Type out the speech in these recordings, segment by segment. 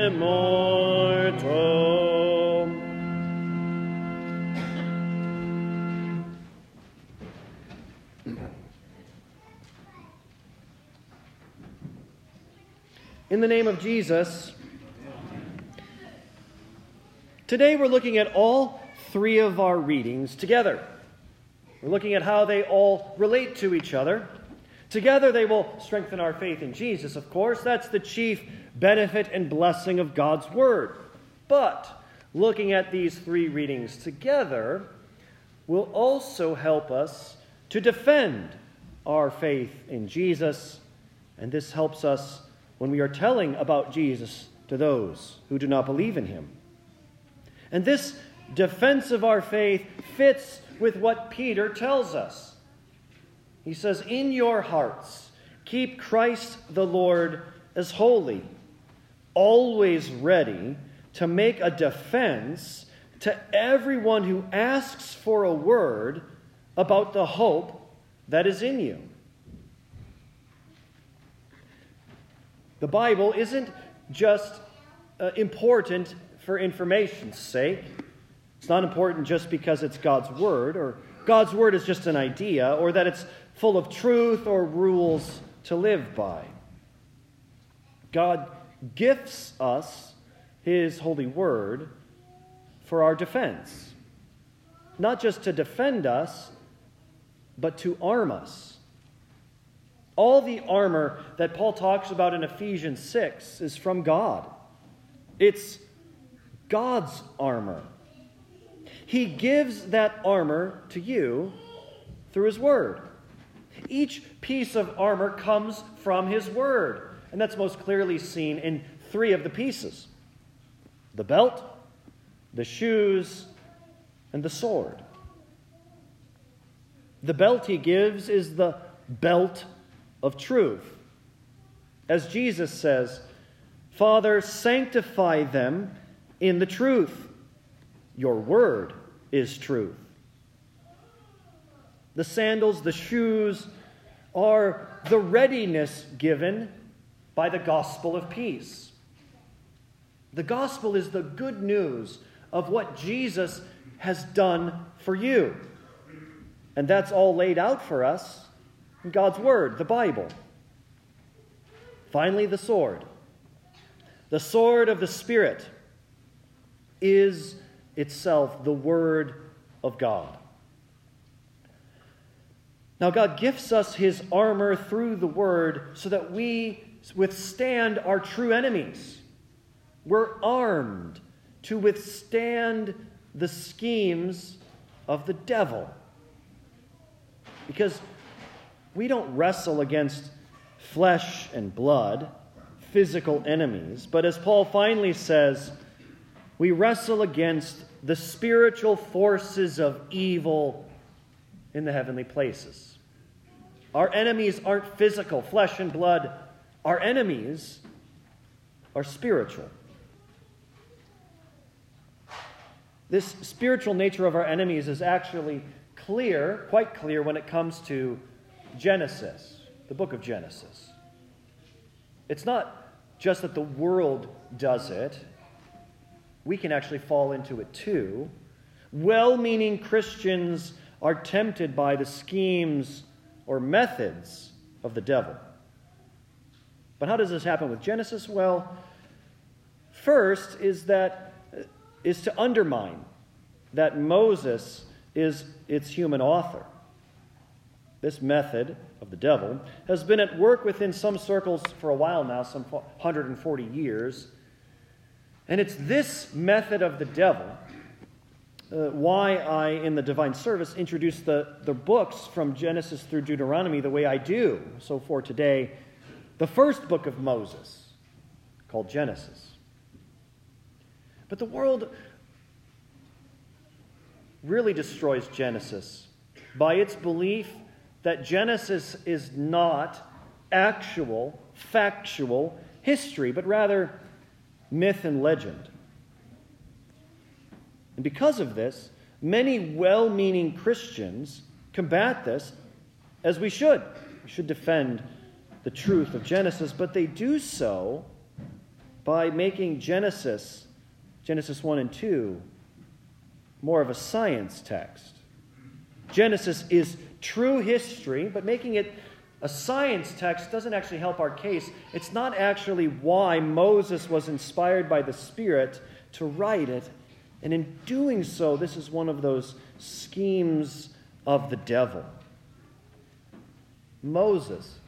immortal. In the name of Jesus, today we're looking at all three of our readings together. We're looking at how they all relate to each other. Together, they will strengthen our faith in Jesus, of course. That's the chief benefit and blessing of God's Word. But looking at these three readings together will also help us to defend our faith in Jesus, and this helps us when we are telling about Jesus to those who do not believe in him. And this defense of our faith fits with what Peter tells us. He says, In your hearts, keep Christ the Lord as holy, always ready to make a defense to everyone who asks for a word about the hope that is in you. The Bible isn't just uh, important for information's sake. It's not important just because it's God's Word, or God's Word is just an idea, or that it's full of truth or rules to live by. God gifts us His holy word for our defense, not just to defend us, but to arm us. All the armor that Paul talks about in Ephesians 6 is from God. It's God's armor. He gives that armor to you through His Word. Each piece of armor comes from his word. And that's most clearly seen in three of the pieces the belt, the shoes, and the sword. The belt he gives is the belt of truth. As Jesus says, Father, sanctify them in the truth. Your word is truth. The sandals, the shoes are the readiness given by the gospel of peace. The gospel is the good news of what Jesus has done for you. And that's all laid out for us in God's Word, the Bible. Finally, the sword. The sword of the Spirit is itself the Word of God. Now, God gifts us his armor through the word so that we withstand our true enemies. We're armed to withstand the schemes of the devil. Because we don't wrestle against flesh and blood, physical enemies, but as Paul finally says, we wrestle against the spiritual forces of evil in the heavenly places. Our enemies aren't physical, flesh and blood. Our enemies are spiritual. This spiritual nature of our enemies is actually clear, quite clear, when it comes to Genesis, the book of Genesis. It's not just that the world does it, we can actually fall into it too. Well meaning Christians are tempted by the schemes or methods of the devil. But how does this happen with Genesis? Well, first is that is to undermine that Moses is its human author. This method of the devil has been at work within some circles for a while now, some 140 years. And it's this method of the devil uh, why I, in the divine service, introduce the, the books from Genesis through Deuteronomy the way I do. So, for today, the first book of Moses, called Genesis. But the world really destroys Genesis by its belief that Genesis is not actual, factual history, but rather myth and legend. And because of this, many well meaning Christians combat this as we should. We should defend the truth of Genesis, but they do so by making Genesis, Genesis 1 and 2, more of a science text. Genesis is true history, but making it a science text doesn't actually help our case. It's not actually why Moses was inspired by the Spirit to write it. And in doing so, this is one of those schemes of the devil. Moses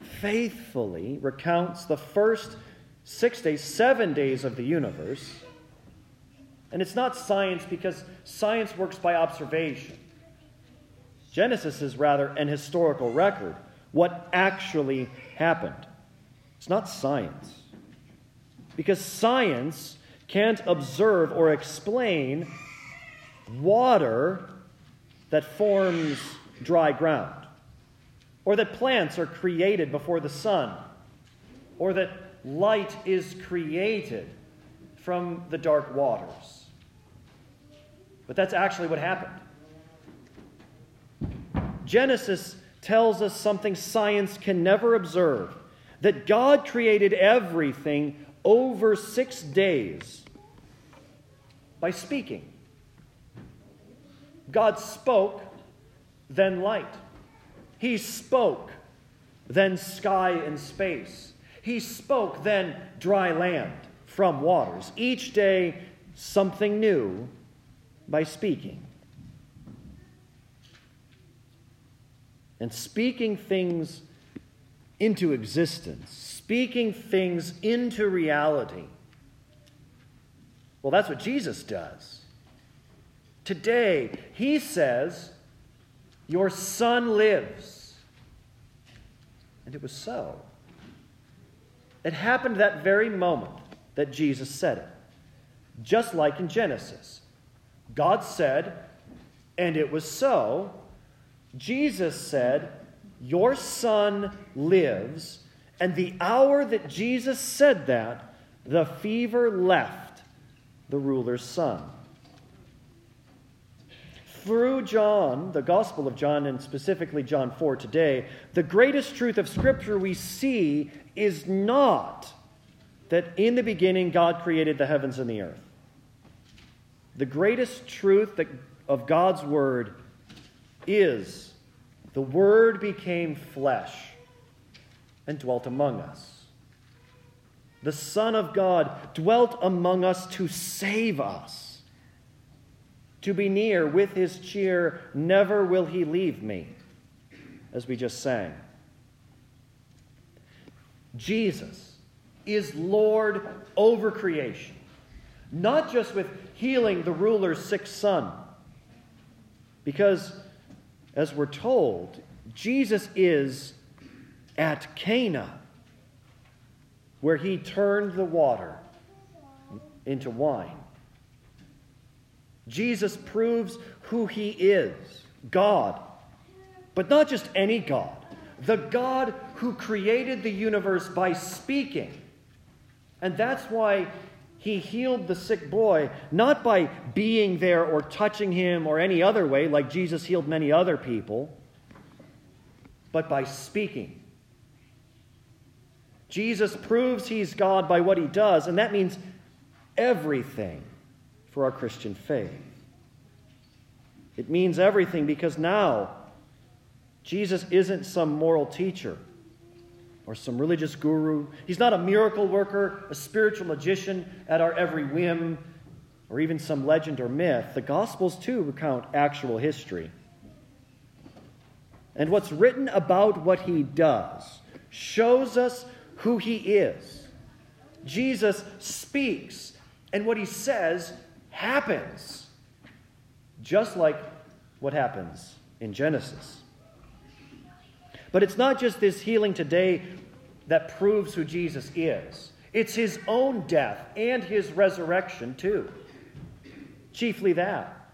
faithfully recounts the first six days, seven days of the universe. And it's not science because science works by observation. Genesis is rather an historical record, what actually happened. It's not science. Because science can't observe or explain water that forms dry ground, or that plants are created before the sun, or that light is created from the dark waters. But that's actually what happened. Genesis tells us something science can never observe that God created everything over six days by speaking. God spoke, then light. He spoke, then sky and space. He spoke, then dry land from waters. Each day, something new by speaking. And speaking things into existence, speaking things into reality. Well, that's what Jesus does. Today, he says, Your son lives. And it was so. It happened that very moment that Jesus said it. Just like in Genesis. God said, and it was so. Jesus said, Your son lives. And the hour that Jesus said that, the fever left the ruler's son. Through John, the Gospel of John, and specifically John 4 today, the greatest truth of Scripture we see is not that in the beginning God created the heavens and the earth. The greatest truth that, of God's Word is the Word became flesh and dwelt among us. The Son of God dwelt among us to save us, to be near with his cheer, never will he leave me, as we just sang. Jesus is Lord over creation, not just with healing the ruler's sick son, because, as we're told, Jesus is at Cana, where he turned the water into wine. Jesus proves who he is God, but not just any God, the God who created the universe by speaking. And that's why he healed the sick boy, not by being there or touching him or any other way, like Jesus healed many other people, but by speaking. Jesus proves he's God by what he does, and that means everything for our Christian faith. It means everything because now Jesus isn't some moral teacher or some religious guru. He's not a miracle worker, a spiritual magician at our every whim, or even some legend or myth. The Gospels, too, recount actual history. And what's written about what he does shows us who he is. Jesus speaks, and what he says happens, just like what happens in Genesis. But it's not just this healing today that proves who Jesus is, it's his own death and his resurrection, too. Chiefly that.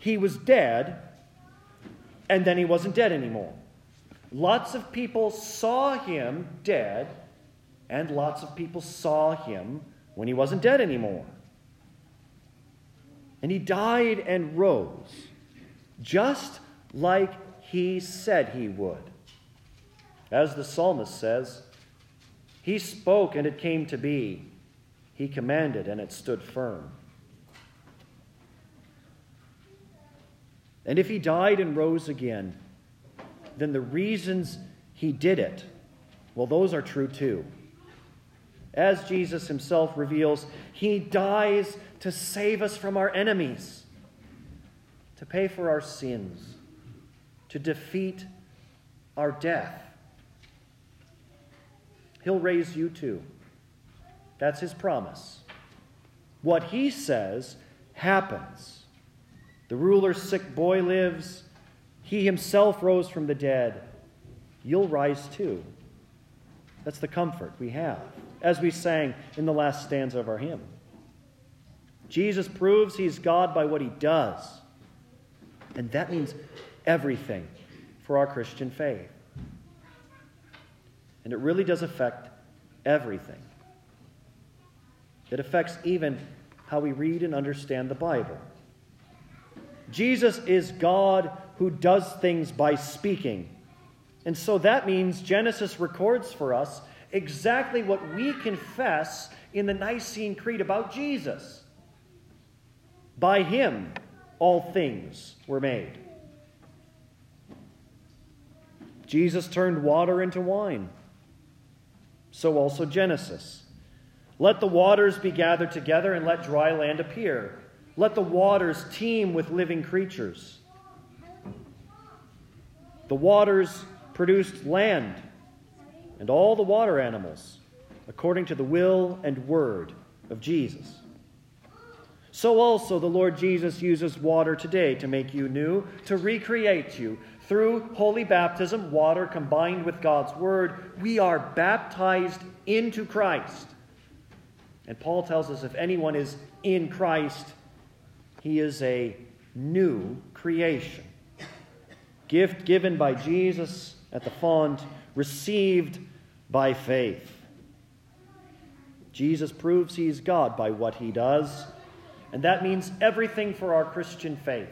He was dead, and then he wasn't dead anymore. Lots of people saw him dead, and lots of people saw him when he wasn't dead anymore. And he died and rose, just like he said he would. As the psalmist says, He spoke and it came to be. He commanded and it stood firm. And if he died and rose again, then the reasons he did it, well, those are true too. As Jesus himself reveals, he dies to save us from our enemies, to pay for our sins, to defeat our death. He'll raise you too. That's his promise. What he says happens. The ruler's sick boy lives. He himself rose from the dead. You'll rise too. That's the comfort we have, as we sang in the last stanza of our hymn. Jesus proves he's God by what he does. And that means everything for our Christian faith. And it really does affect everything. It affects even how we read and understand the Bible. Jesus is God who does things by speaking. And so that means Genesis records for us exactly what we confess in the Nicene Creed about Jesus. By him, all things were made. Jesus turned water into wine. So also Genesis. Let the waters be gathered together and let dry land appear. Let the waters teem with living creatures. The waters produced land and all the water animals according to the will and word of Jesus. So also the Lord Jesus uses water today to make you new, to recreate you. Through holy baptism, water combined with God's word, we are baptized into Christ. And Paul tells us if anyone is in Christ, he is a new creation. Gift given by Jesus at the font, received by faith. Jesus proves he's God by what he does, and that means everything for our Christian faith.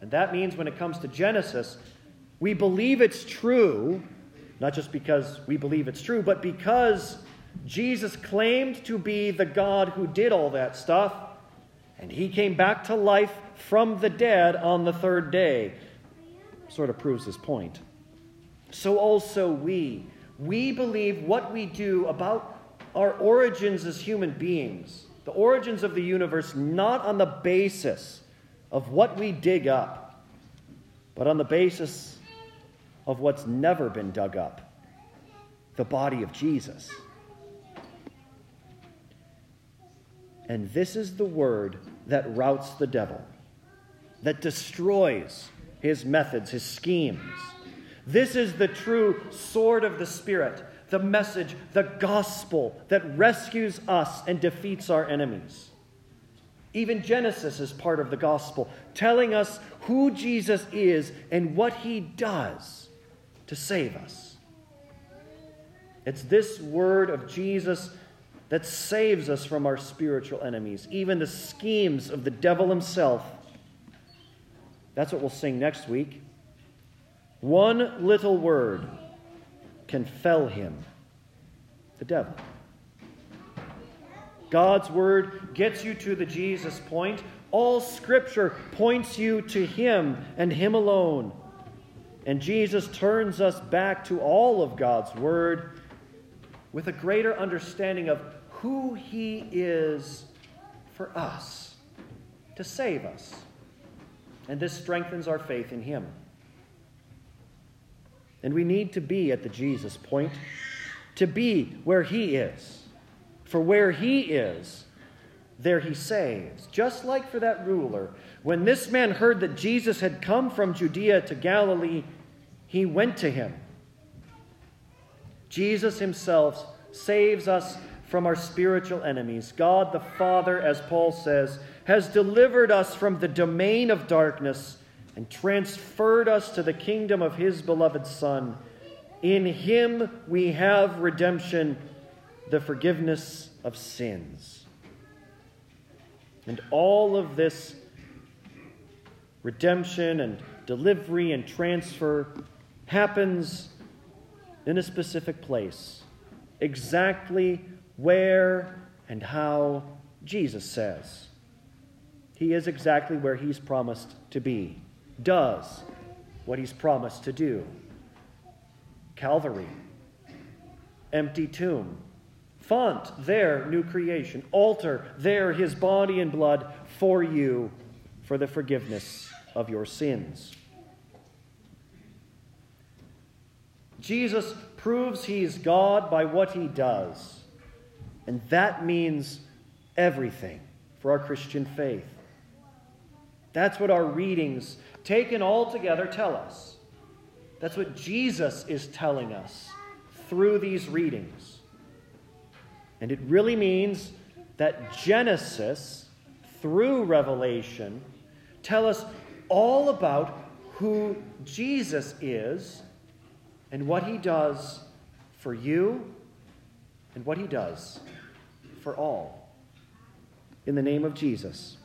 And that means when it comes to Genesis, we believe it's true, not just because we believe it's true, but because Jesus claimed to be the God who did all that stuff, and he came back to life from the dead on the third day. Sort of proves his point. So also we. We believe what we do about our origins as human beings, the origins of the universe, not on the basis of what we dig up, but on the basis of what's never been dug up the body of Jesus. And this is the word that routs the devil, that destroys his methods, his schemes. This is the true sword of the Spirit, the message, the gospel that rescues us and defeats our enemies. Even Genesis is part of the gospel, telling us who Jesus is and what he does to save us. It's this word of Jesus that saves us from our spiritual enemies, even the schemes of the devil himself. That's what we'll sing next week. One little word can fell him, the devil. God's word gets you to the Jesus point. All scripture points you to him and him alone. And Jesus turns us back to all of God's word with a greater understanding of who He is for us to save us. And this strengthens our faith in Him. And we need to be at the Jesus point, to be where He is. For where He is, there He saves. Just like for that ruler, when this man heard that Jesus had come from Judea to Galilee, he went to him. Jesus Himself saves us from our spiritual enemies. God the Father, as Paul says, has delivered us from the domain of darkness and transferred us to the kingdom of his beloved Son. In him we have redemption, the forgiveness of sins. And all of this redemption and delivery and transfer happens in a specific place exactly where and how Jesus says. He is exactly where he's promised to be, does what he's promised to do. Calvary, empty tomb, font, there, new creation, altar, there, his body and blood for you for the forgiveness of your sins. Jesus proves he's God by what he does. And that means everything for our Christian faith. That's what our readings, taken all together, tell us. That's what Jesus is telling us through these readings. And it really means that Genesis, through Revelation, tell us all about who Jesus is and what he does for you and what he does for all. In the name of Jesus.